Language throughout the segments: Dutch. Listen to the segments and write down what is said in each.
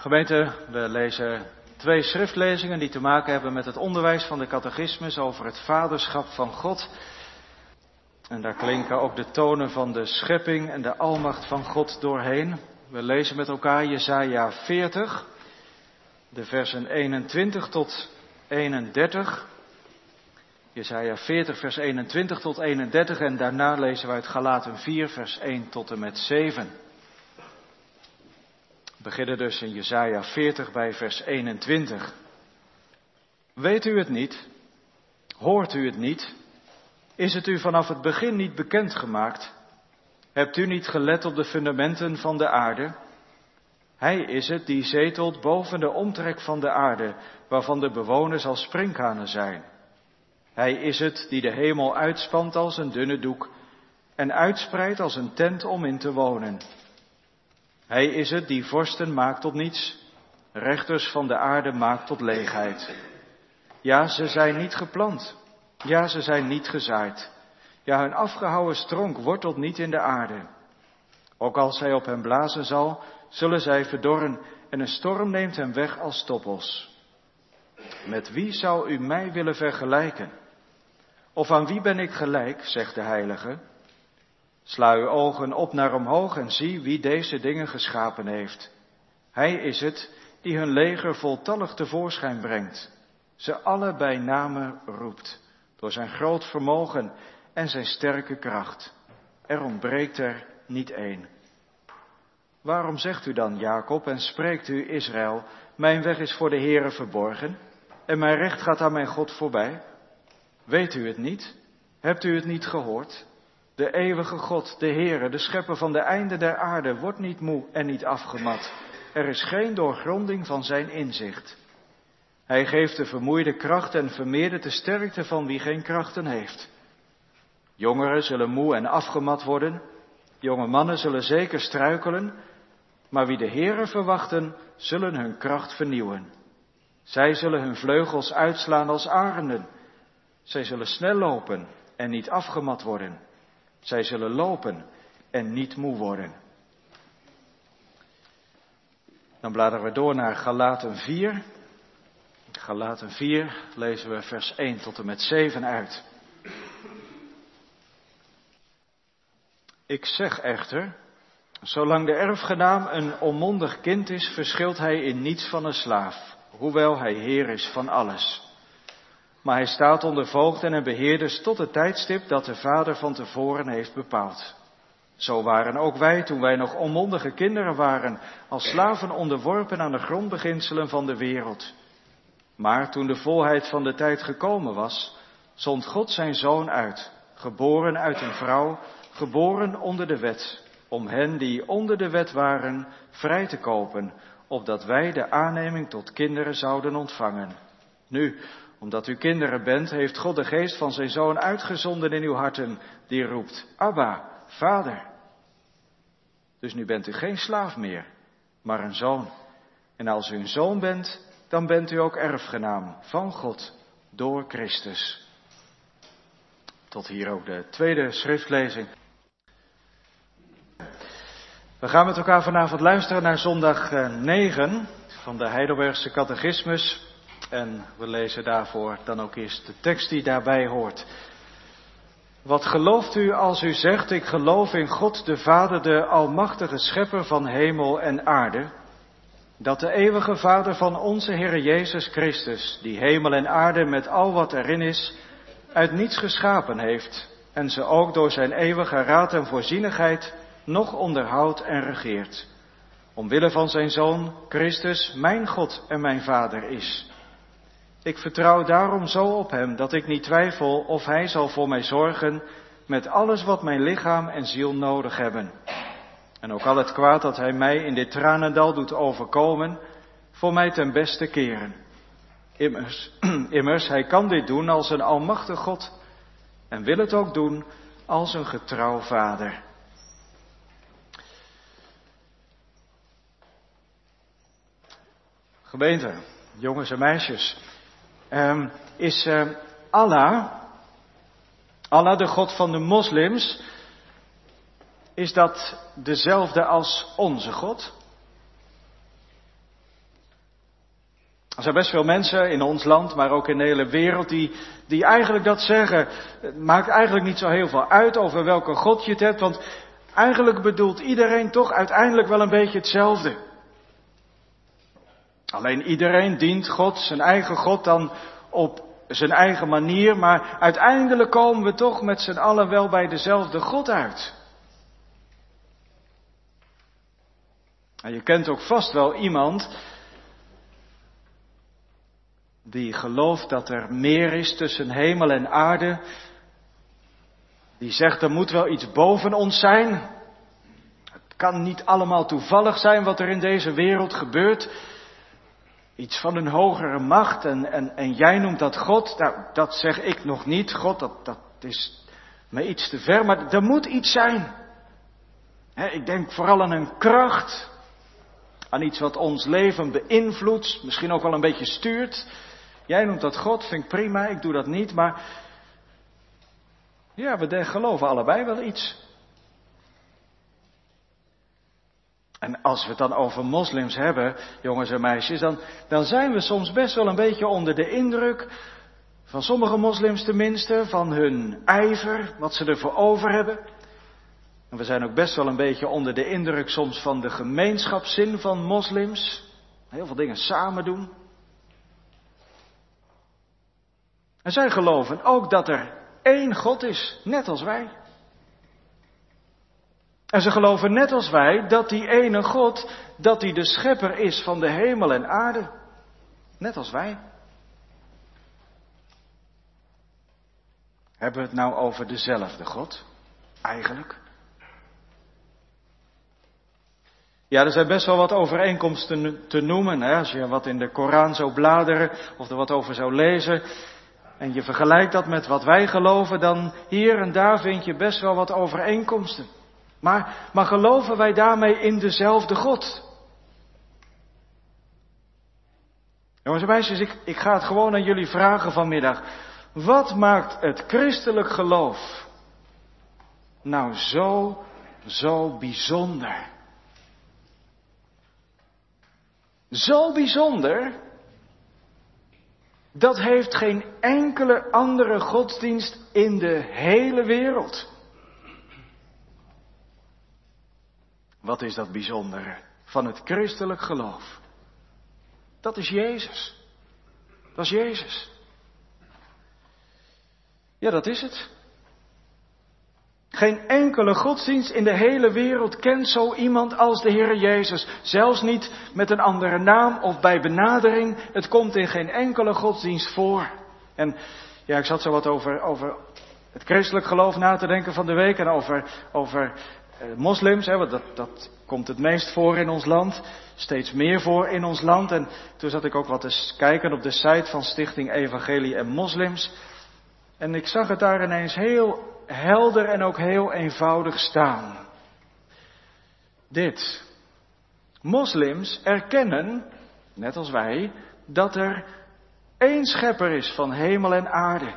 Gemeente, we lezen twee schriftlezingen die te maken hebben met het onderwijs van de catechismus over het vaderschap van God. En daar klinken ook de tonen van de schepping en de almacht van God doorheen. We lezen met elkaar Jesaja 40, de versen 21 tot 31. Jesaja 40, vers 21 tot 31 en daarna lezen we uit Galaten 4, vers 1 tot en met 7. Beginnen dus in Jesaja 40 bij vers 21. Weet u het niet? Hoort u het niet? Is het u vanaf het begin niet bekendgemaakt? Hebt u niet gelet op de fundamenten van de aarde? Hij is het die zetelt boven de omtrek van de aarde, waarvan de bewoners als sprinkhanen zijn. Hij is het die de hemel uitspant als een dunne doek en uitspreidt als een tent om in te wonen. Hij is het die vorsten maakt tot niets, rechters van de aarde maakt tot leegheid. Ja, ze zijn niet geplant. Ja, ze zijn niet gezaaid. Ja, hun afgehouwen stronk wortelt niet in de aarde. Ook als hij op hen blazen zal, zullen zij verdorren en een storm neemt hem weg als toppels. Met wie zou u mij willen vergelijken? Of aan wie ben ik gelijk, zegt de heilige? Sla uw ogen op naar omhoog en zie wie deze dingen geschapen heeft. Hij is het die hun leger voltallig tevoorschijn brengt, ze alle bij name roept, door zijn groot vermogen en zijn sterke kracht. Er ontbreekt er niet één. Waarom zegt u dan, Jacob, en spreekt u, Israël, mijn weg is voor de Heere verborgen, en mijn recht gaat aan mijn God voorbij? Weet u het niet? Hebt u het niet gehoord? De eeuwige God, de Heere, de schepper van de einde der aarde, wordt niet moe en niet afgemat. Er is geen doorgronding van zijn inzicht. Hij geeft de vermoeide kracht en vermeerdert de sterkte van wie geen krachten heeft. Jongeren zullen moe en afgemat worden, jonge mannen zullen zeker struikelen, maar wie de Heere verwachten, zullen hun kracht vernieuwen. Zij zullen hun vleugels uitslaan als arenden. Zij zullen snel lopen en niet afgemat worden. Zij zullen lopen en niet moe worden. Dan bladeren we door naar Galaten 4. Galaten 4 lezen we vers 1 tot en met 7 uit. Ik zeg echter, zolang de erfgenaam een onmondig kind is, verschilt hij in niets van een slaaf, hoewel hij heer is van alles. Maar hij staat onder voogden en beheerders tot het tijdstip dat de vader van tevoren heeft bepaald. Zo waren ook wij, toen wij nog onmondige kinderen waren, als slaven onderworpen aan de grondbeginselen van de wereld. Maar toen de volheid van de tijd gekomen was, zond God zijn zoon uit, geboren uit een vrouw, geboren onder de wet, om hen die onder de wet waren vrij te kopen, opdat wij de aanneming tot kinderen zouden ontvangen. Nu, omdat u kinderen bent, heeft God de geest van zijn zoon uitgezonden in uw harten, die roept, Abba, vader. Dus nu bent u geen slaaf meer, maar een zoon. En als u een zoon bent, dan bent u ook erfgenaam van God door Christus. Tot hier ook de tweede schriftlezing. We gaan met elkaar vanavond luisteren naar zondag 9 eh, van de Heidelbergse Catechismus. En we lezen daarvoor dan ook eerst de tekst die daarbij hoort. Wat gelooft u als u zegt, ik geloof in God de Vader, de Almachtige Schepper van hemel en aarde, dat de eeuwige Vader van onze Heer Jezus Christus, die hemel en aarde met al wat erin is, uit niets geschapen heeft en ze ook door zijn eeuwige raad en voorzienigheid nog onderhoudt en regeert, omwille van zijn Zoon Christus, mijn God en mijn Vader is ik vertrouw daarom zo op Hem dat ik niet twijfel of Hij zal voor mij zorgen met alles wat mijn lichaam en ziel nodig hebben. En ook al het kwaad dat Hij mij in dit tranendal doet overkomen, voor mij ten beste keren. Immers, immers, Hij kan dit doen als een almachtig God en wil het ook doen als een getrouw Vader. Gemeente, jongens en meisjes, um, is uh, Allah, Allah de God van de moslims, is dat dezelfde als onze God? Er zijn best veel mensen in ons land, maar ook in de hele wereld, die, die eigenlijk dat zeggen. Het maakt eigenlijk niet zo heel veel uit over welke God je het hebt, want eigenlijk bedoelt iedereen toch uiteindelijk wel een beetje hetzelfde. Alleen iedereen dient God, zijn eigen God, dan op zijn eigen manier, maar uiteindelijk komen we toch met z'n allen wel bij dezelfde God uit. En je kent ook vast wel iemand die gelooft dat er meer is tussen hemel en aarde, die zegt er moet wel iets boven ons zijn. Het kan niet allemaal toevallig zijn wat er in deze wereld gebeurt. Iets van een hogere macht en, en, jij noemt dat God. Nou, dat zeg ik nog niet. God, dat, dat is me iets te ver, maar er moet iets zijn. ik denk vooral aan een kracht, aan iets wat ons leven beïnvloedt, misschien ook wel een beetje stuurt. Jij noemt dat God, vind ik prima, ik doe dat niet, maar ja, we geloven allebei wel iets. En als we het dan over moslims hebben, jongens en meisjes, dan, dan zijn we soms best wel een beetje onder de indruk, van sommige moslims tenminste, van hun ijver, wat ze ervoor over hebben. En we zijn ook best wel een beetje onder de indruk soms van de gemeenschapszin van moslims. Heel veel dingen samen doen. En zij geloven ook dat er één God is, net als wij. En ze geloven net als wij dat die ene God, dat die de schepper is van de hemel en aarde. Net als wij. Hebben we het nou over dezelfde God? Eigenlijk. Ja, er zijn best wel wat overeenkomsten te noemen. Hè? Als je wat in de Koran zou bladeren of er wat over zou lezen. En je vergelijkt dat met wat wij geloven, dan hier en daar vind je best wel wat overeenkomsten. Maar, maar geloven wij daarmee in dezelfde God? Jongens en meisjes, ik, ik ga het gewoon aan jullie vragen vanmiddag. Wat maakt het christelijk geloof nou zo, zo bijzonder? Zo bijzonder, dat heeft geen enkele andere godsdienst in de hele wereld. Wat is dat bijzondere van het christelijk geloof? Dat is Jezus. Dat is Jezus. Ja, dat is het. Geen enkele godsdienst in de hele wereld kent zo iemand als de Heer Jezus. Zelfs niet met een andere naam of bij benadering. Het komt in geen enkele godsdienst voor. En ja, ik zat zo wat over, over het christelijk geloof na te denken van de week en over, over eh, moslims, hè, want dat, dat komt het meest voor in ons land, steeds meer voor in ons land. En toen zat ik ook wat eens kijken op de site van Stichting Evangelie en Moslims. En ik zag het daar ineens heel helder en ook heel eenvoudig staan. Dit. Moslims erkennen, net als wij, dat er één schepper is van hemel en aarde.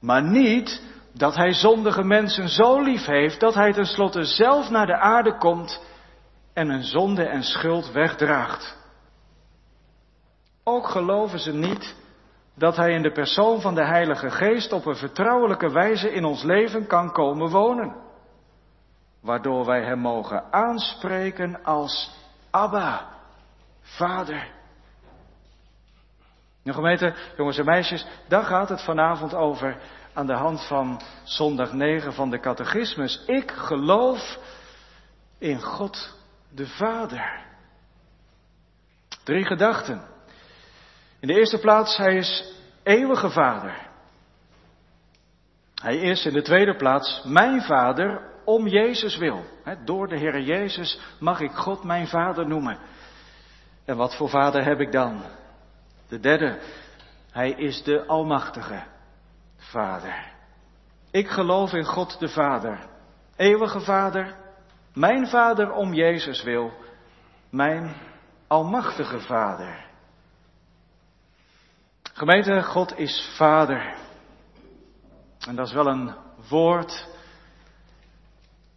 Maar niet dat hij zondige mensen zo lief heeft dat hij tenslotte zelf naar de aarde komt en een zonde en schuld wegdraagt. Ook geloven ze niet dat hij in de persoon van de Heilige Geest op een vertrouwelijke wijze in ons leven kan komen wonen. Waardoor wij hem mogen aanspreken als Abba, Vader. Nou gemeente, jongens en meisjes, daar gaat het vanavond over aan de hand van zondag 9 van de catechismus. Ik geloof in God de Vader. Drie gedachten. In de eerste plaats, hij is eeuwige Vader. Hij is in de tweede plaats mijn Vader om Jezus wil. Door de Heer Jezus mag ik God mijn Vader noemen. En wat voor Vader heb ik dan? De derde, hij is de Almachtige. Vader. Ik geloof in God de Vader, eeuwige Vader, mijn Vader om Jezus wil, mijn Almachtige Vader. Gemeente, God is Vader. En dat is wel een woord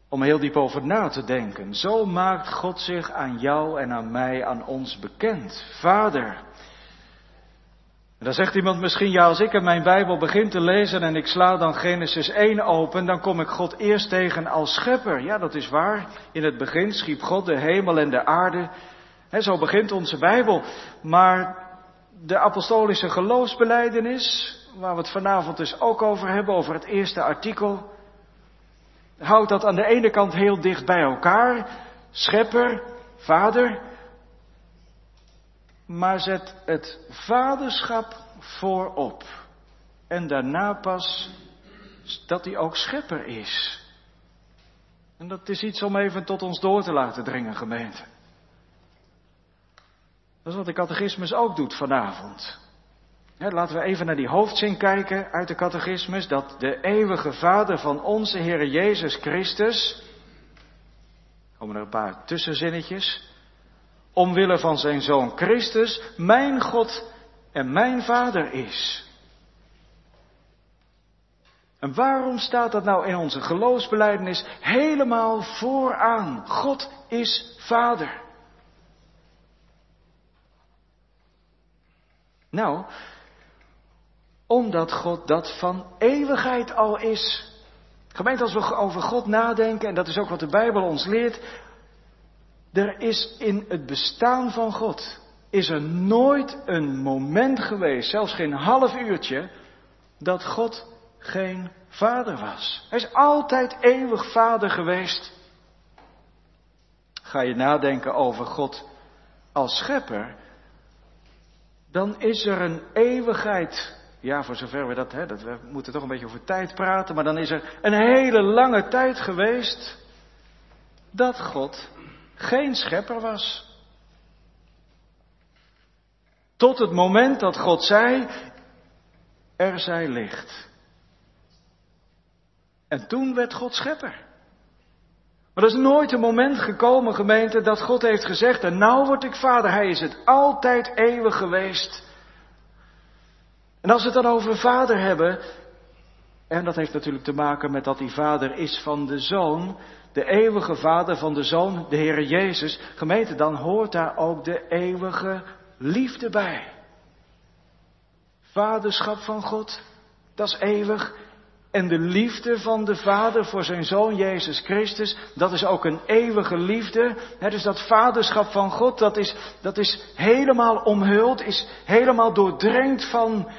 om heel diep over na te denken. Zo maakt God zich aan jou en aan mij, aan ons bekend. Vader. En dan zegt iemand misschien, ja, als ik in mijn Bijbel begin te lezen en ik sla dan Genesis 1 open, dan kom ik God eerst tegen als schepper. Ja, dat is waar. In het begin schiep God de hemel en de aarde. Zo begint onze Bijbel. Maar de apostolische geloofsbeleidenis, waar we het vanavond dus ook over hebben, over het eerste artikel, houdt dat aan de ene kant heel dicht bij elkaar, schepper, vader, maar zet het vaderschap voorop. En daarna pas dat hij ook schepper is. En dat is iets om even tot ons door te laten dringen, gemeente. Dat is wat de catechismus ook doet vanavond. laten we even naar die hoofdzin kijken uit de catechismus. Dat de eeuwige Vader van onze Heer Jezus Christus. Komen er een paar tussenzinnetjes. Omwille van zijn Zoon Christus, mijn God en mijn Vader is. En waarom staat dat nou in onze geloofsbeleidenis helemaal vooraan? God is Vader. Nou, omdat God dat van eeuwigheid al is. Gemeente, als we over God nadenken, en dat is ook wat de Bijbel ons leert, er is in het bestaan van God, is er nooit een moment geweest, zelfs geen half uurtje, dat God geen vader was. Hij is altijd eeuwig vader geweest. Ga je nadenken over God als schepper, dan is er een eeuwigheid. Ja, voor zover we dat, hè, dat we moeten toch een beetje over tijd praten, maar dan is er een hele lange tijd geweest dat God geen schepper was. Tot het moment dat God zei, er zij licht. En toen werd God schepper. Maar er is nooit een moment gekomen, gemeente, dat God heeft gezegd, en nou word ik vader. Hij is het altijd eeuwig geweest. En als we het dan over vader hebben, en dat heeft natuurlijk te maken met dat hij vader is van de zoon, de eeuwige vader van de zoon, de Heere Jezus, gemeente, dan hoort daar ook de eeuwige liefde bij. Vaderschap van God, dat is eeuwig. En de liefde van de Vader voor zijn Zoon Jezus Christus, dat is ook een eeuwige liefde. Dus dat vaderschap van God, dat is, dat is helemaal omhuld, is helemaal doordrenkt van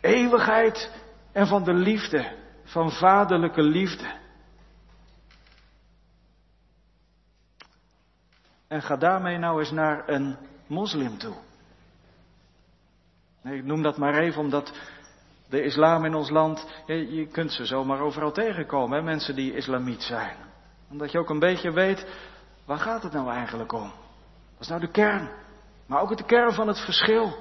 eeuwigheid en van de liefde, van vaderlijke liefde. En ga daarmee nou eens naar een moslim toe. Ik noem dat maar even omdat de islam in ons land, je, kunt ze zomaar overal tegenkomen, hè, mensen die islamiet zijn. Omdat je ook een beetje weet, waar gaat het nou eigenlijk om? Dat is nou de kern, maar ook de kern van het verschil.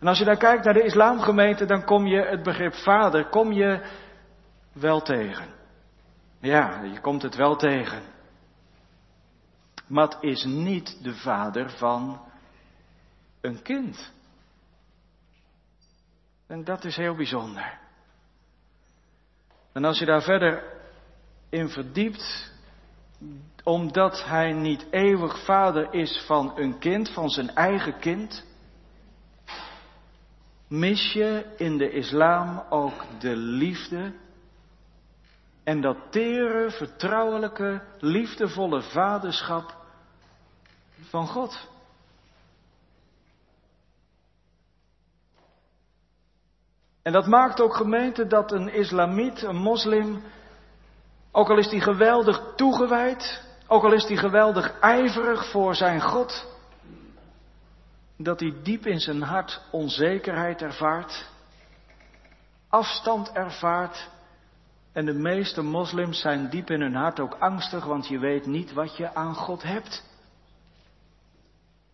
En als je dan kijkt naar de islamgemeente, dan kom je het begrip vader, kom je wel tegen. Ja, je komt het wel tegen. Het is niet de vader van een kind. En dat is heel bijzonder. En als je daar verder in verdiept, omdat hij niet eeuwig vader is van een kind, van zijn eigen kind, mis je in de islam ook de liefde en dat tere, vertrouwelijke, liefdevolle vaderschap van God. En dat maakt ook gemeente dat een islamiet, een moslim, ook al is die geweldig toegewijd, ook al is die geweldig ijverig voor zijn God, dat hij diep in zijn hart onzekerheid ervaart, afstand ervaart. En de meeste moslims zijn diep in hun hart ook angstig, want je weet niet wat je aan God hebt.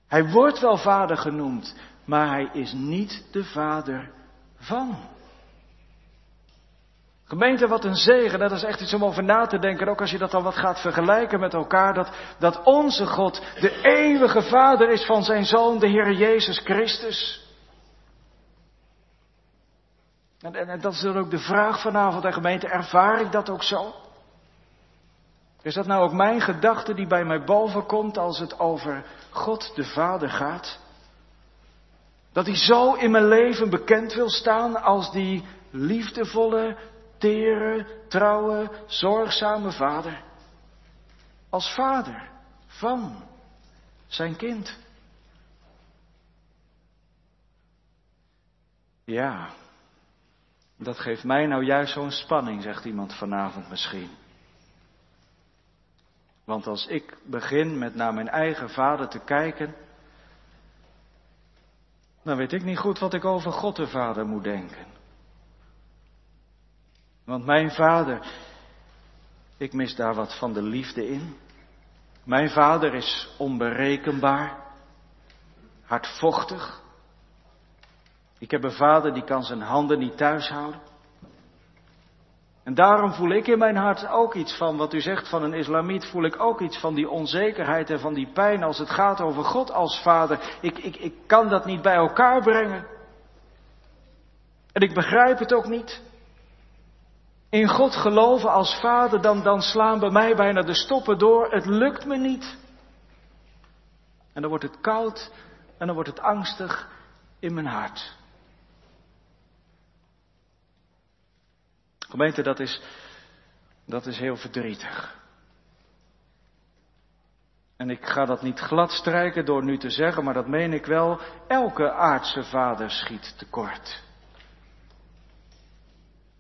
Hij wordt wel vader genoemd, maar hij is niet de vader van. Gemeente, wat een zegen. Dat is echt iets om over na te denken. Ook als je dat dan wat gaat vergelijken met elkaar. Dat, dat onze God de eeuwige Vader is van zijn Zoon, de Heer Jezus Christus. En, en, dat is dan ook de vraag vanavond, de gemeente. Ervaar ik dat ook zo? Is dat nou ook mijn gedachte die bij mij boven komt als het over God de Vader gaat? Dat hij zo in mijn leven bekend wil staan als die liefdevolle, tere, trouwe, zorgzame vader. Als vader van zijn kind. Ja, dat geeft mij nou juist zo'n spanning, zegt iemand vanavond misschien. Want als ik begin met naar mijn eigen vader te kijken, dan weet ik niet goed wat ik over God de Vader moet denken. Want mijn vader, ik mis daar wat van de liefde in. Mijn vader is onberekenbaar, hardvochtig. Ik heb een vader die kan zijn handen niet thuis houden. En daarom voel ik in mijn hart ook iets van wat u zegt van een islamiet, voel ik ook iets van die onzekerheid en van die pijn als het gaat over God als vader. Ik, ik, ik kan dat niet bij elkaar brengen. En ik begrijp het ook niet. In God geloven als vader, dan, dan slaan bij mij bijna de stoppen door. Het lukt me niet. En dan wordt het koud en dan wordt het angstig in mijn hart. Gemeente, dat is, dat is heel verdrietig. En ik ga dat niet glad strijken door nu te zeggen, maar dat meen ik wel. Elke aardse vader schiet tekort.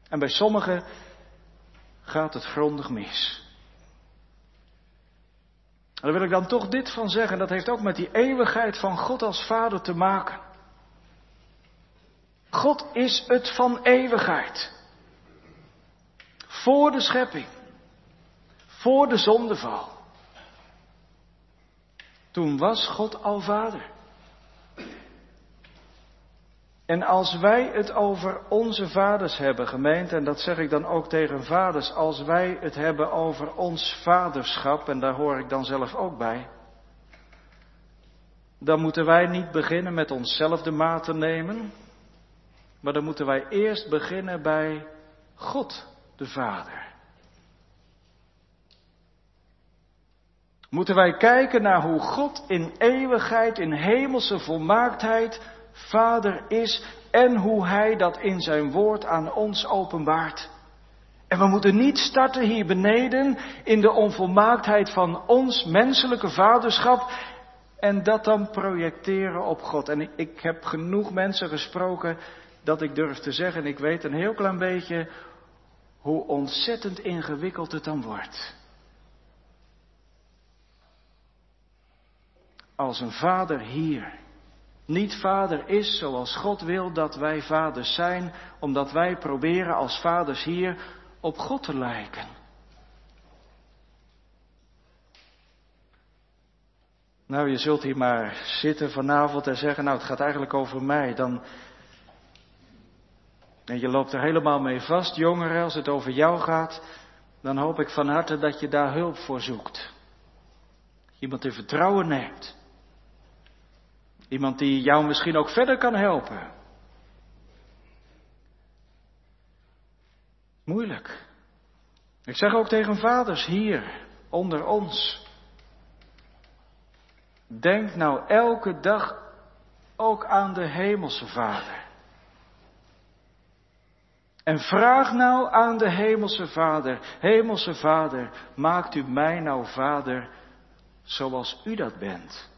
En bij sommigen gaat het grondig mis. En daar wil ik dan toch dit van zeggen, dat heeft ook met die eeuwigheid van God als Vader te maken. God is het van eeuwigheid. Voor de schepping. Voor de zondeval. Toen was God al vader. En als wij het over onze vaders hebben, gemeente, en dat zeg ik dan ook tegen vaders, als wij het hebben over ons vaderschap, en daar hoor ik dan zelf ook bij, dan moeten wij niet beginnen met onszelf de maat te nemen, maar dan moeten wij eerst beginnen bij God de Vader. Moeten wij kijken naar hoe God in eeuwigheid, in hemelse volmaaktheid, Vader is en hoe Hij dat in Zijn woord aan ons openbaart. En we moeten niet starten hier beneden in de onvolmaaktheid van ons menselijke vaderschap en dat dan projecteren op God. En ik, heb genoeg mensen gesproken dat ik durf te zeggen, ik weet een heel klein beetje hoe ontzettend ingewikkeld het dan wordt. Als een vader hier niet vader is zoals God wil dat wij vaders zijn, omdat wij proberen als vaders hier op God te lijken. Nou, je zult hier maar zitten vanavond en zeggen, nou het gaat eigenlijk over mij. Dan, en je loopt er helemaal mee vast, jongeren, als het over jou gaat, dan hoop ik van harte dat je daar hulp voor zoekt. Iemand in vertrouwen neemt. Iemand die jou misschien ook verder kan helpen. Moeilijk. Ik zeg ook tegen vaders hier, onder ons. Denk nou elke dag ook aan de Hemelse Vader. En vraag nou aan de Hemelse Vader, Hemelse Vader, maakt u mij nou Vader zoals u dat bent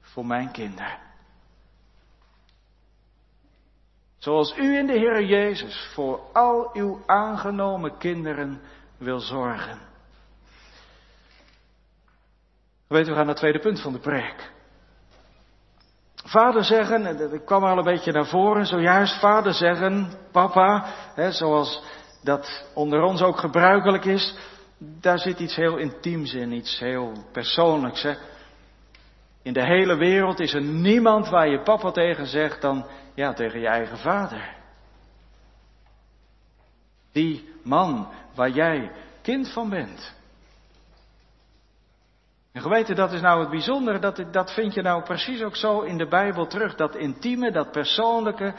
voor mijn kinderen. Zoals u in de Heer Jezus voor al uw aangenomen kinderen wil zorgen. Weet, we gaan naar het tweede punt van de preek. Vader zeggen, dat kwam al een beetje naar voren, zojuist vader zeggen, papa, hè, zoals dat onder ons ook gebruikelijk is, daar zit iets heel intiems in, iets heel persoonlijks. Hè. In de hele wereld is er niemand waar je papa tegen zegt dan ja, tegen je eigen vader. Die man waar jij kind van bent. En geweten, dat is nou het bijzondere, dat, dat vind je nou precies ook zo in de Bijbel terug. Dat intieme, dat persoonlijke.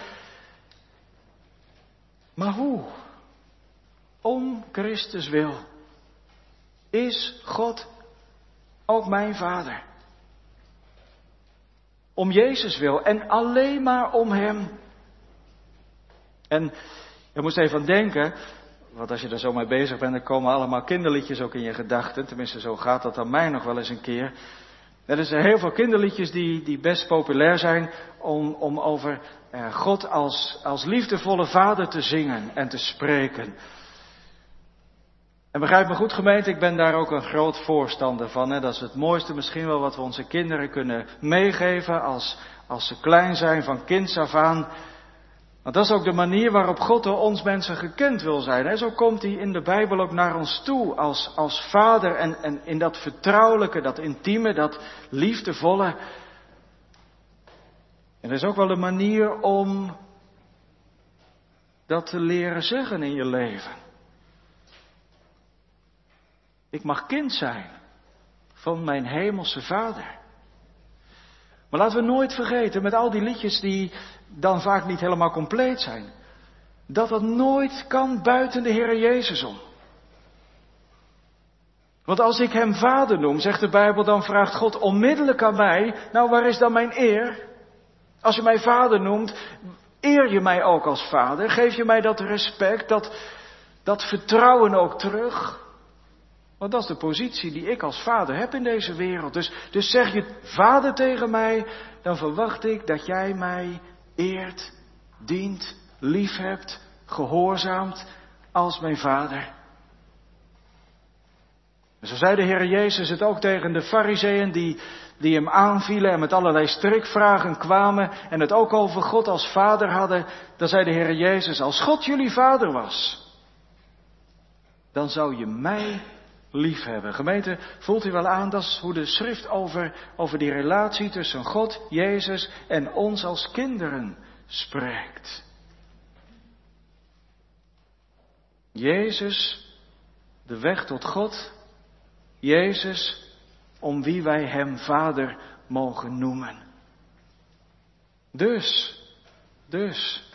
Maar hoe? Om Christus wil. is God ook mijn vader. Om Jezus wil en alleen maar om Hem. En je moest even denken, want als je er zo mee bezig bent, dan komen allemaal kinderliedjes ook in je gedachten. Tenminste, zo gaat dat aan mij nog wel eens een keer. Er zijn heel veel kinderliedjes die, die best populair zijn om, om over eh, God als, als liefdevolle vader te zingen en te spreken. En begrijp me goed gemeente, ik ben daar ook een groot voorstander van. Hè? Dat is het mooiste misschien wel wat we onze kinderen kunnen meegeven als, als ze klein zijn, van kinds af aan. Want dat is ook de manier waarop God door ons mensen gekend wil zijn. Hè? Zo komt hij in de Bijbel ook naar ons toe als, als vader en, en in dat vertrouwelijke, dat intieme, dat liefdevolle. En dat is ook wel de manier om dat te leren zeggen in je leven. Ik mag kind zijn van mijn hemelse vader. Maar laten we nooit vergeten, met al die liedjes die dan vaak niet helemaal compleet zijn, dat dat nooit kan buiten de Heer Jezus om. Want als ik hem vader noem, zegt de Bijbel, dan vraagt God onmiddellijk aan mij, nou waar is dan mijn eer? Als je mij vader noemt, eer je mij ook als vader? Geef je mij dat respect, dat, dat vertrouwen ook terug? Want dat is de positie die ik als vader heb in deze wereld. Dus, dus zeg je vader tegen mij, dan verwacht ik dat jij mij eert, dient, liefhebt, gehoorzaamt als mijn vader. En zo zei de Heer Jezus het ook tegen de fariseeën die, die hem aanvielen en met allerlei strikvragen kwamen en het ook over God als vader hadden. Dan zei de Heer Jezus, als God jullie vader was, dan zou je mij liefhebben. Gemeente, voelt u wel aan, dat is hoe de schrift over, over die relatie tussen God, Jezus en ons als kinderen spreekt. Jezus, de weg tot God. Jezus, om wie wij Hem Vader mogen noemen. Dus, dus,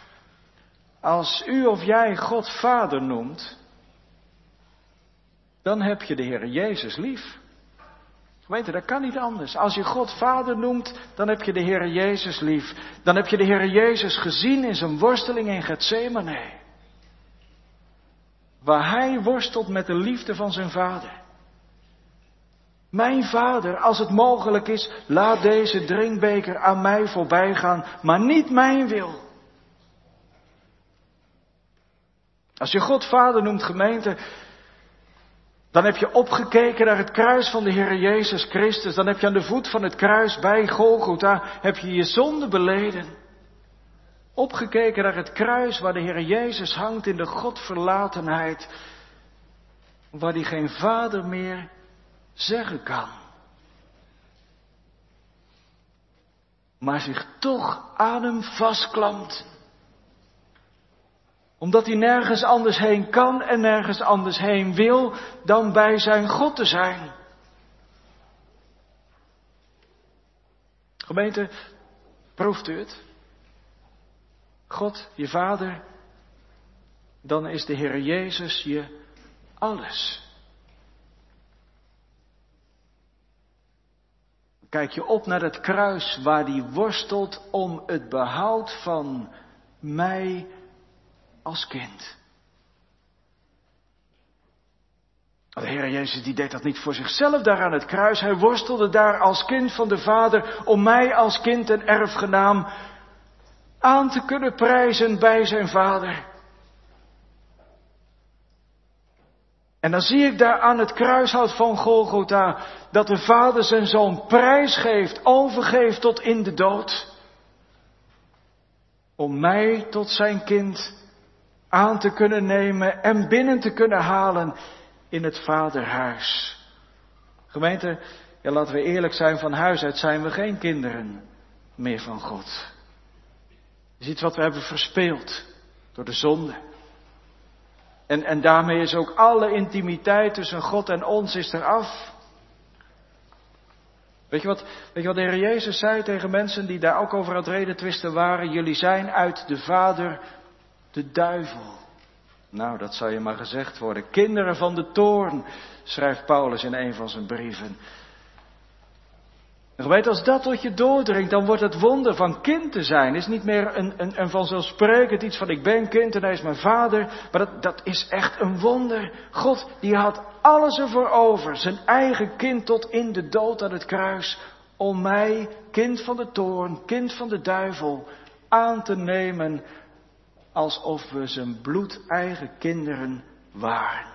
als u of jij God Vader noemt, dan heb je de Heer Jezus lief. Je, dat kan niet anders. Als je God Vader noemt, dan heb je de Heer Jezus lief. Dan heb je de Heer Jezus gezien in zijn worsteling in Gethsemane. Waar hij worstelt met de liefde van zijn Vader. Mijn Vader, als het mogelijk is, laat deze drinkbeker aan mij voorbij gaan, maar niet mijn wil. Als je God Vader noemt, gemeente, dan heb je opgekeken naar het kruis van de Heer Jezus Christus. Dan heb je aan de voet van het kruis bij Golgotha, heb je je zonde beleden. Opgekeken naar het kruis waar de Heer Jezus hangt in de Godverlatenheid. Waar hij geen vader meer zeggen kan. Maar zich toch aan hem vastklampt omdat hij nergens anders heen kan en nergens anders heen wil dan bij zijn God te zijn. Gemeente, proeft u het? God, je vader, dan is de Heer Jezus je alles. Kijk je op naar het kruis waar die worstelt om het behoud van mij als kind. De Heer Jezus die deed dat niet voor zichzelf daar aan het kruis. Hij worstelde daar als kind van de Vader om mij als kind en erfgenaam aan te kunnen prijzen bij zijn Vader. En dan zie ik daar aan het kruishout van Golgotha dat de Vader zijn zoon prijs geeft, overgeeft tot in de dood. Om mij tot zijn kind aan te kunnen nemen en binnen te kunnen halen in het vaderhuis. Gemeente, ja, laten we eerlijk zijn, van huis uit zijn we geen kinderen meer van God. is iets wat we hebben verspeeld door de zonde. En, en daarmee is ook alle intimiteit tussen God en ons is eraf. Weet je, wat, weet je wat de Heer Jezus zei tegen mensen die daar ook over het reden twisten waren? Jullie zijn uit de Vader de duivel. Nou, dat zou je maar gezegd worden. Kinderen van de toorn, schrijft Paulus in een van zijn brieven. En weet, als dat tot je doordringt, dan wordt het wonder van kind te zijn. Is niet meer een, een, een vanzelfsprekend iets van ik ben kind en hij is mijn vader. Maar dat, dat is echt een wonder. God, die had alles ervoor over. Zijn eigen kind tot in de dood aan het kruis. Om mij, kind van de toorn, kind van de duivel, aan te nemen alsof we zijn bloedeigen kinderen waren.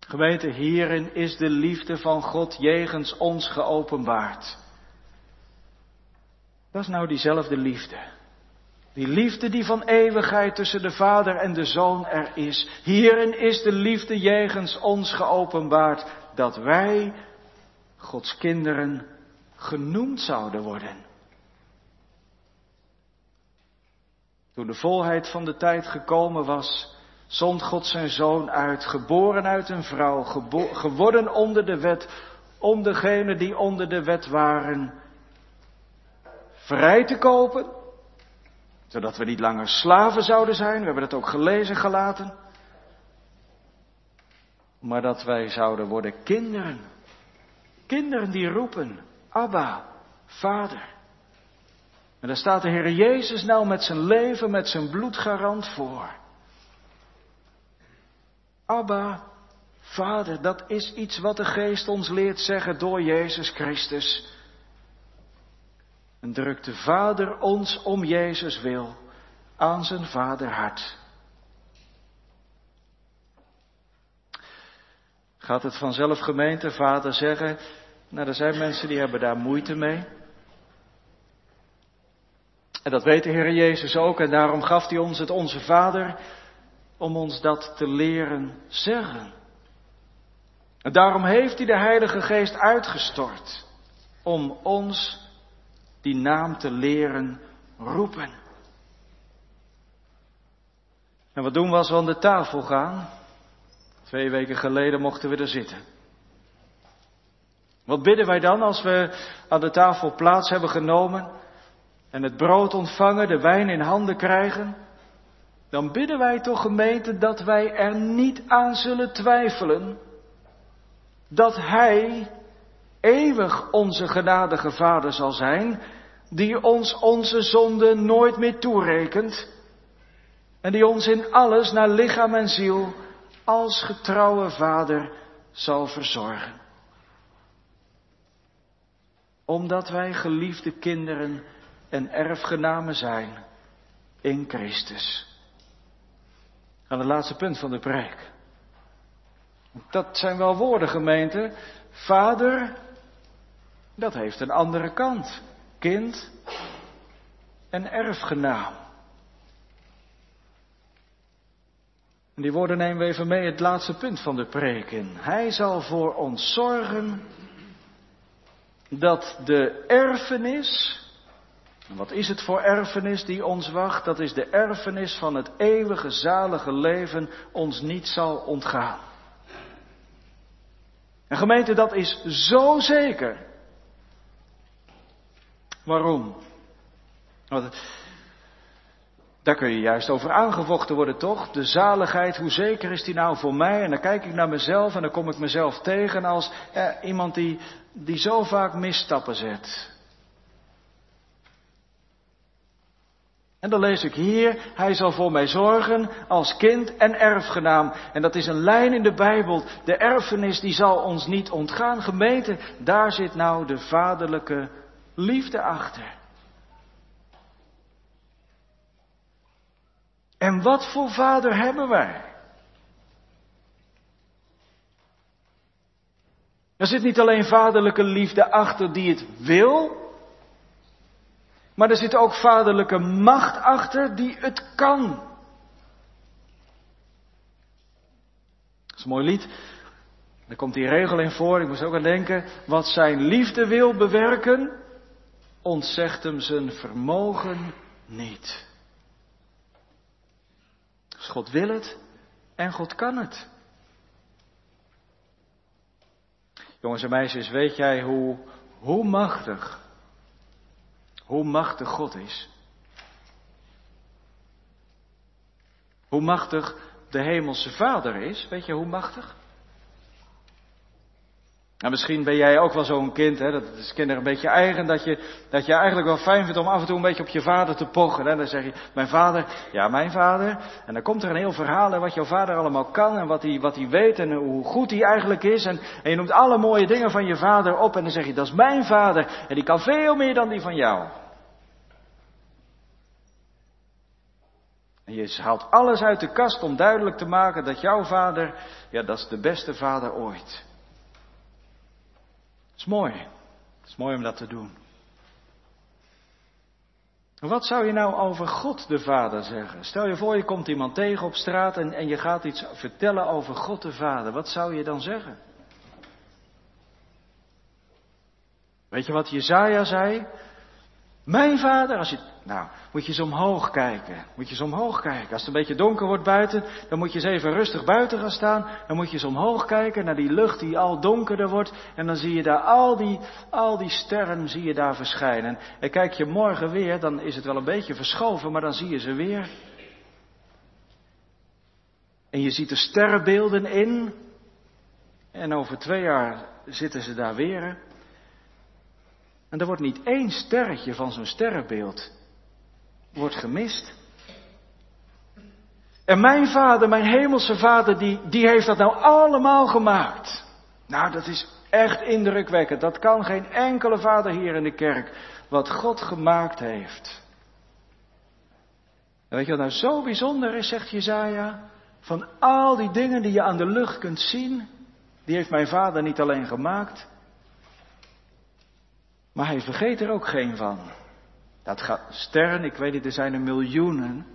Gemeente, hierin is de liefde van God jegens ons geopenbaard. Dat is nou diezelfde liefde. Die liefde die van eeuwigheid tussen de Vader en de Zoon er is. Hierin is de liefde jegens ons geopenbaard dat wij Gods kinderen genoemd zouden worden. Toen de volheid van de tijd gekomen was, zond God zijn zoon uit, geboren uit een vrouw, geworden onder de wet, om degenen die onder de wet waren vrij te kopen, zodat we niet langer slaven zouden zijn, we hebben dat ook gelezen gelaten, maar dat wij zouden worden kinderen, kinderen die roepen, Abba, Vader. En daar staat de Heer Jezus nou met zijn leven, met zijn bloed garant voor. Abba, Vader, dat is iets wat de Geest ons leert zeggen door Jezus Christus. En drukt de Vader ons om Jezus wil aan zijn vaderhart. Gaat het vanzelf gemeente, vader zeggen, nou er zijn mensen die hebben daar moeite mee. En dat weet de Heer Jezus ook en daarom gaf hij ons het Onze Vader om ons dat te leren zeggen. En daarom heeft hij de Heilige Geest uitgestort om ons die naam te leren roepen. En wat doen we als we aan de tafel gaan? Twee weken geleden mochten we er zitten. Wat bidden wij dan als we aan de tafel plaats hebben genomen en het brood ontvangen, de wijn in handen krijgen? Dan bidden wij toch gemeente dat wij er niet aan zullen twijfelen dat Hij eeuwig onze genadige Vader zal zijn, die ons onze zonden nooit meer toerekent en die ons in alles naar lichaam en ziel als getrouwe Vader zal verzorgen. Omdat wij geliefde kinderen en erfgenamen zijn in Christus. Aan het laatste punt van de preek. Dat zijn wel woorden, gemeente. Vader, dat heeft een andere kant. Kind en erfgenaam. En die woorden nemen we even mee het laatste punt van de preek in. Hij zal voor ons zorgen dat de erfenis en wat is het voor erfenis die ons wacht? Dat is de erfenis van het eeuwige zalige leven ons niet zal ontgaan. En gemeente, dat is zo zeker. Waarom? Daar kun je juist over aangevochten worden, toch? De zaligheid, hoe zeker is die nou voor mij? En dan kijk ik naar mezelf en dan kom ik mezelf tegen als eh, iemand die, die zo vaak misstappen zet. En dan lees ik hier, hij zal voor mij zorgen als kind en erfgenaam. En dat is een lijn in de Bijbel. De erfenis die zal ons niet ontgaan. Gemeente, daar zit nou de vaderlijke liefde achter. En wat voor vader hebben wij? Er zit niet alleen vaderlijke liefde achter die het wil, maar er zit ook vaderlijke macht achter die het kan. Dat is een mooi lied. Daar komt die regel in voor. Ik moest ook aan denken. Wat zijn liefde wil bewerken, ontzegt hem zijn vermogen niet. Dus God wil het en God kan het. Jongens en meisjes, weet jij hoe, hoe machtig hoe machtig God is. Hoe machtig de Hemelse Vader is. Weet je hoe machtig? En misschien ben jij ook wel zo'n kind, hè, dat is kinderen een beetje eigen, dat je, dat je eigenlijk wel fijn vindt om af en toe een beetje op je vader te pochen. Hè. Dan zeg je, mijn vader, ja mijn vader. En dan komt er een heel verhaal hè, wat jouw vader allemaal kan en wat hij, wat hij weet en hoe goed hij eigenlijk is. En, en je noemt alle mooie dingen van je vader op en dan zeg je, dat is mijn vader. En die kan veel meer dan die van jou. En je haalt alles uit de kast om duidelijk te maken dat jouw vader, ja dat is de beste vader ooit. Het is mooi. Het is mooi om dat te doen. Wat zou je nou over God de Vader zeggen? Stel je voor, je komt iemand tegen op straat en, en je gaat iets vertellen over God de Vader. Wat zou je dan zeggen? Weet je wat Jezaja zei? Mijn vader, als je, nou, moet je eens omhoog kijken. Moet je eens omhoog kijken. Als het een beetje donker wordt buiten, dan moet je eens even rustig buiten gaan staan. Dan moet je eens omhoog kijken naar die lucht die al donkerder wordt. En dan zie je daar al die, al die sterren zie je daar verschijnen. En kijk je morgen weer, dan is het wel een beetje verschoven, maar dan zie je ze weer. En je ziet er sterrenbeelden in. En over twee jaar zitten ze daar weer. En er wordt niet één sterretje van zo'n sterrenbeeld wordt gemist. En mijn vader, mijn hemelse vader, die, die heeft dat nou allemaal gemaakt. Nou, dat is echt indrukwekkend. Dat kan geen enkele vader hier in de kerk. Wat God gemaakt heeft. En weet je wat nou zo bijzonder is, zegt Jezaja? Van al die dingen die je aan de lucht kunt zien, die heeft mijn vader niet alleen gemaakt, maar hij vergeet er ook geen van. Dat gaat, sterren, ik weet niet, er zijn er miljoenen.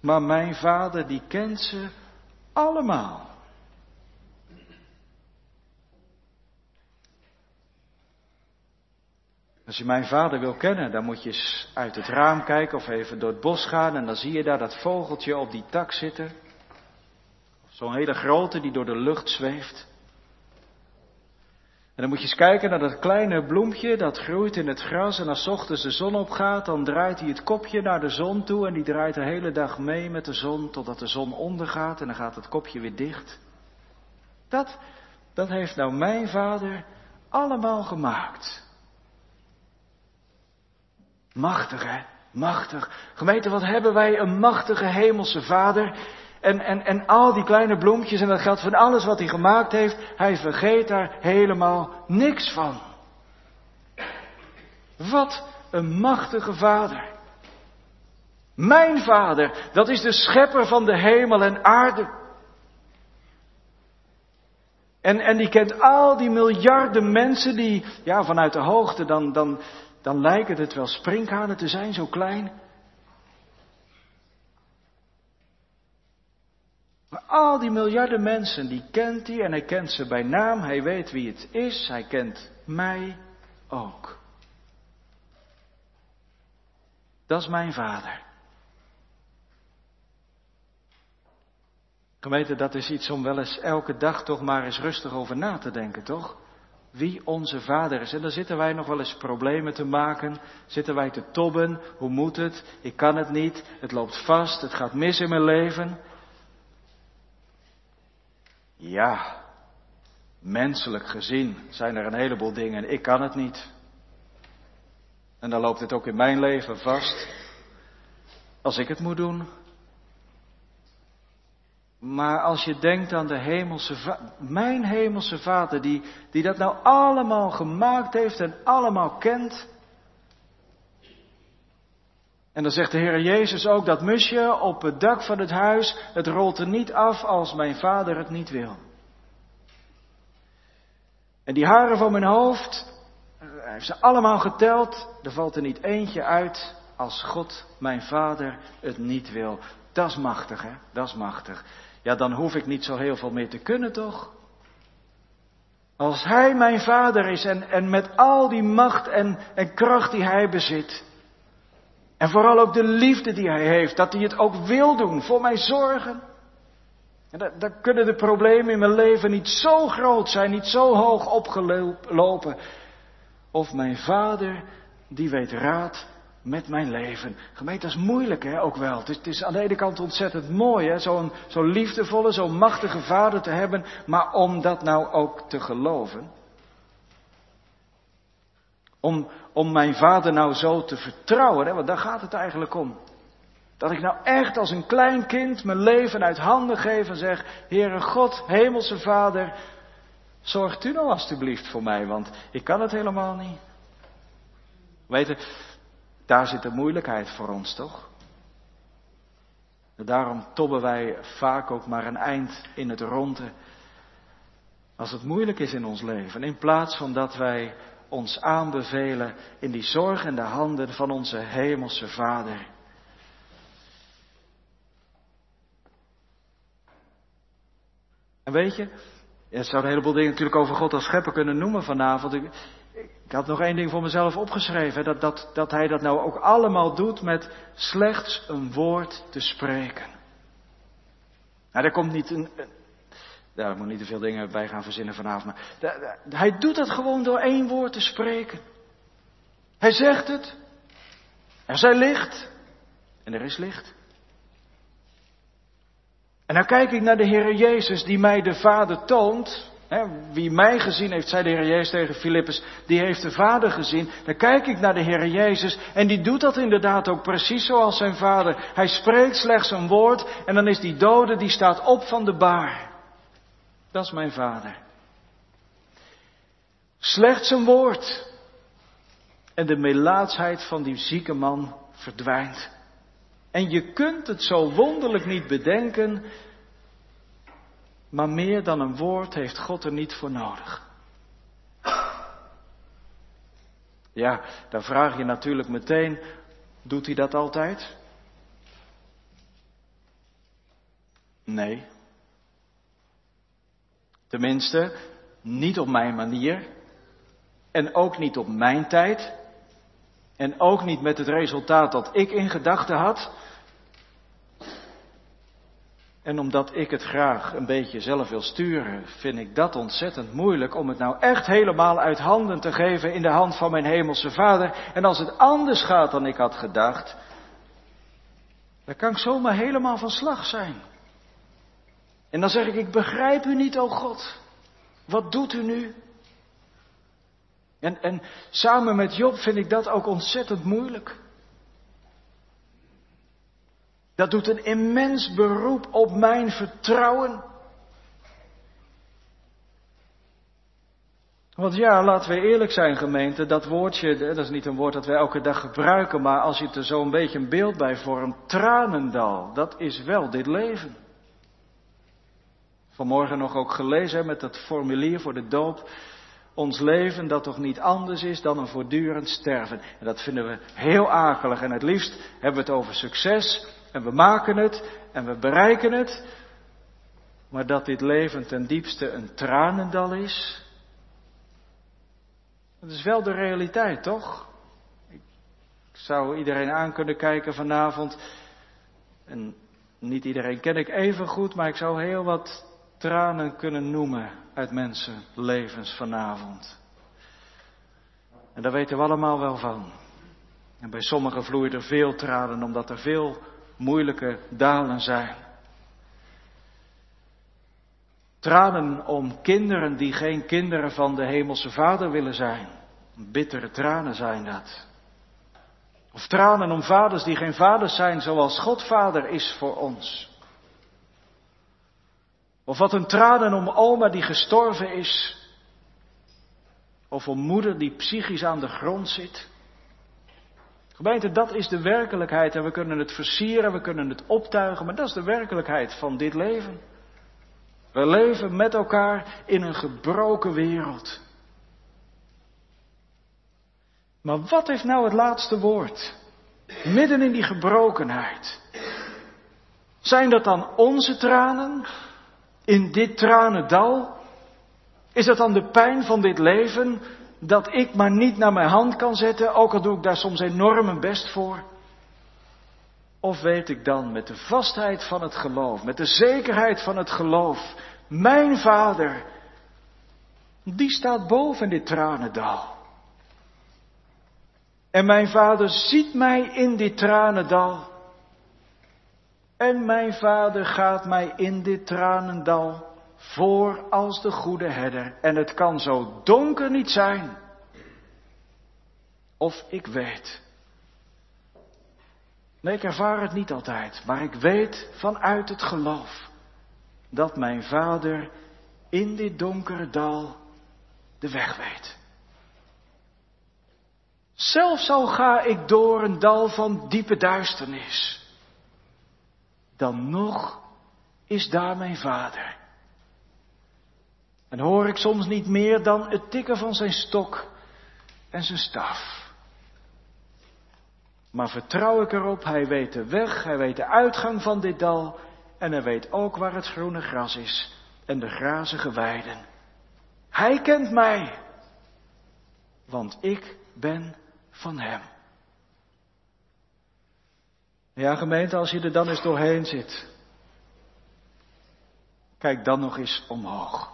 Maar mijn vader, die kent ze allemaal. Als je mijn vader wil kennen, dan moet je eens uit het raam kijken of even door het bos gaan en dan zie je daar dat vogeltje op die tak zitten. Zo'n hele grote die door de lucht zweeft. En dan moet je eens kijken naar dat kleine bloempje dat groeit in het gras en als ochtends de zon opgaat, dan draait hij het kopje naar de zon toe en die draait de hele dag mee met de zon totdat de zon ondergaat en dan gaat het kopje weer dicht. Dat, dat heeft nou mijn vader allemaal gemaakt. Machtig hè, machtig. Gemeente, wat hebben wij een machtige hemelse vader en, en, en al die kleine bloempjes en dat geldt van alles wat hij gemaakt heeft, hij vergeet daar helemaal niks van. Wat een machtige vader. Mijn vader, dat is de schepper van de hemel en aarde. En, en die kent al die miljarden mensen die, ja, vanuit de hoogte, dan, dan, dan lijken het wel sprinkhanen te zijn, zo klein. Maar al die miljarden mensen, die kent hij en hij kent ze bij naam. Hij weet wie het is. Hij kent mij ook. Dat is mijn vader. Gemeente, dat is iets om wel eens elke dag toch maar eens rustig over na te denken, toch? Wie onze vader is. En dan zitten wij nog wel eens problemen te maken. Zitten wij te tobben. Hoe moet het? Ik kan het niet. Het loopt vast. Het gaat mis in mijn leven. Ja, menselijk gezien zijn er een heleboel dingen. Ik kan het niet. En dan loopt het ook in mijn leven vast. Als ik het moet doen. Maar als je denkt aan de hemelse vader, mijn hemelse vader, die, die dat nou allemaal gemaakt heeft en allemaal kent. En dan zegt de Heer Jezus ook dat musje op het dak van het huis, het rolt er niet af als mijn vader het niet wil. En die haren van mijn hoofd, hij heeft ze allemaal geteld, er valt er niet eentje uit als God, mijn vader, het niet wil. Dat is machtig, hè? Dat is machtig. Ja, dan hoef ik niet zo heel veel meer te kunnen, toch? Als Hij mijn vader is en, en met al die macht en, en kracht die Hij bezit, en vooral ook de liefde die hij heeft, dat hij het ook wil doen voor mij zorgen. En dan, kunnen de problemen in mijn leven niet zo groot zijn, niet zo hoog opgelopen. Of mijn vader, die weet raad met mijn leven. Gemeente, dat is moeilijk hè, ook wel. Het is, aan de ene kant ontzettend mooi hè, zo'n zo liefdevolle, zo'n machtige vader te hebben, maar om dat nou ook te geloven. Om, om mijn vader nou zo te vertrouwen, hè, want daar gaat het eigenlijk om. Dat ik nou echt als een klein kind mijn leven uit handen geef en zeg, Heere God, Hemelse Vader, zorgt u nou alstublieft voor mij, want ik kan het helemaal niet. Weet je, daar zit de moeilijkheid voor ons, toch? Daarom tobben wij vaak ook maar een eind in het ronde. Als het moeilijk is in ons leven. In plaats van dat wij ons aanbevelen in die zorgende handen van onze hemelse Vader. En weet je, je zou een heleboel dingen natuurlijk over God als schepper kunnen noemen vanavond. Ik, ik had nog één ding voor mezelf opgeschreven. Dat, dat, dat hij dat nou ook allemaal doet met slechts een woord te spreken. Nou, daar komt niet een. Daar moet niet te veel dingen bij gaan verzinnen vanavond. Maar hij doet dat gewoon door één woord te spreken. Hij zegt het. Er zij licht. En er is licht. En dan kijk ik naar de Heer Jezus die mij de Vader toont. Wie mij gezien heeft, zei de Heer Jezus tegen Filippus, die heeft de Vader gezien. Dan kijk ik naar de Heer Jezus en die doet dat inderdaad ook precies zoals zijn Vader. Hij spreekt slechts een woord en dan is die dode, die staat op van de baar. Dat is mijn Vader. Slechts een woord. En de melaatsheid van die zieke man verdwijnt. En je kunt het zo wonderlijk niet bedenken, maar meer dan een woord heeft God er niet voor nodig. Ja, dan vraag je natuurlijk meteen, doet hij dat altijd? Nee. Tenminste, niet op mijn manier. En ook niet op mijn tijd. En ook niet met het resultaat dat ik in gedachten had. En omdat ik het graag een beetje zelf wil sturen, vind ik dat ontzettend moeilijk om het nou echt helemaal uit handen te geven in de hand van mijn hemelse vader. En als het anders gaat dan ik had gedacht, dan kan ik zomaar helemaal van slag zijn. En dan zeg ik, ik begrijp u niet, o God. Wat doet u nu? En, en samen met Job vind ik dat ook ontzettend moeilijk. Dat doet een immens beroep op mijn vertrouwen. Want ja, laten we eerlijk zijn, gemeente, dat woordje, dat is niet een woord dat wij elke dag gebruiken, maar als je er zo een beetje een beeld bij vormt, tranendal, dat is wel dit leven. Vanmorgen nog ook gelezen met dat formulier voor de doop ons leven dat toch niet anders is dan een voortdurend sterven. En dat vinden we heel akelig. En het liefst hebben we het over succes. En we maken het en we bereiken het. Maar dat dit leven ten diepste een tranendal is. Dat is wel de realiteit, toch? Ik zou iedereen aan kunnen kijken vanavond. En niet iedereen ken ik even goed, maar ik zou heel wat tranen kunnen noemen uit mensenlevens vanavond. En daar weten we allemaal wel van. En bij sommigen vloeien er veel tranen omdat er veel moeilijke dalen zijn. Tranen om kinderen die geen kinderen van de Hemelse Vader willen zijn. Bittere tranen zijn dat. Of tranen om vaders die geen vaders zijn zoals God Vader is voor ons. Of wat een tranen om oma die gestorven is. Of om moeder die psychisch aan de grond zit. Gemeente, dat is de werkelijkheid en we kunnen het versieren, we kunnen het optuigen, maar dat is de werkelijkheid van dit leven. We leven met elkaar in een gebroken wereld. Maar wat heeft nou het laatste woord? Midden in die gebrokenheid. Zijn dat dan onze tranen? In dit tranendal? Is dat dan de pijn van dit leven dat ik maar niet naar mijn hand kan zetten, ook al doe ik daar soms enorm mijn best voor? Of weet ik dan met de vastheid van het geloof, met de zekerheid van het geloof, mijn vader, die staat boven dit tranendal. En mijn vader ziet mij in dit tranendal. En mijn vader gaat mij in dit tranendal voor als de goede herder. En het kan zo donker niet zijn. Of ik weet. Nee, ik ervaar het niet altijd, maar ik weet vanuit het geloof dat mijn vader in dit donkere dal de weg weet. Zelfs al ga ik door een dal van diepe duisternis, dan nog is daar mijn vader. En hoor ik soms niet meer dan het tikken van zijn stok en zijn staf. Maar vertrouw ik erop, hij weet de weg, hij weet de uitgang van dit dal en hij weet ook waar het groene gras is en de grazige weiden. Hij kent mij, want ik ben van hem. Ja, gemeente, als je er dan eens doorheen zit, kijk dan nog eens omhoog.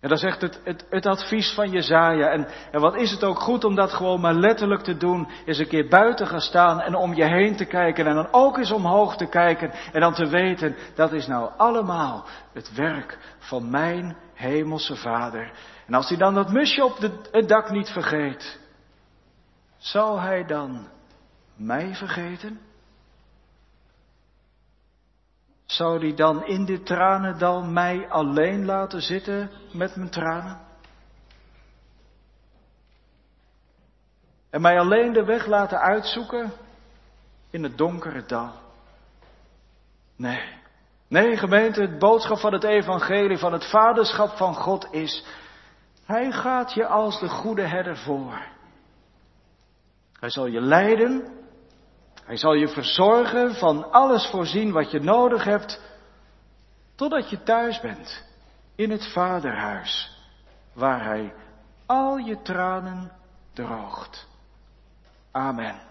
En dat zegt het, het, het advies van Jezaja. En, en wat is het ook goed om dat gewoon maar letterlijk te doen. Is een keer buiten gaan staan en om je heen te kijken. En dan ook eens omhoog te kijken. En dan te weten, dat is nou allemaal het werk van mijn hemelse vader. En als hij dan dat musje op de, het dak niet vergeet. Zal hij dan mij vergeten? Zou die dan in dit tranendal mij alleen laten zitten met mijn tranen? En mij alleen de weg laten uitzoeken in het donkere dal? Nee. Nee, gemeente, het boodschap van het evangelie, van het vaderschap van God is, Hij gaat je als de goede herder voor. Hij zal je leiden hij zal je verzorgen, van alles voorzien wat je nodig hebt, totdat je thuis bent, in het vaderhuis, waar Hij al je tranen droogt. Amen.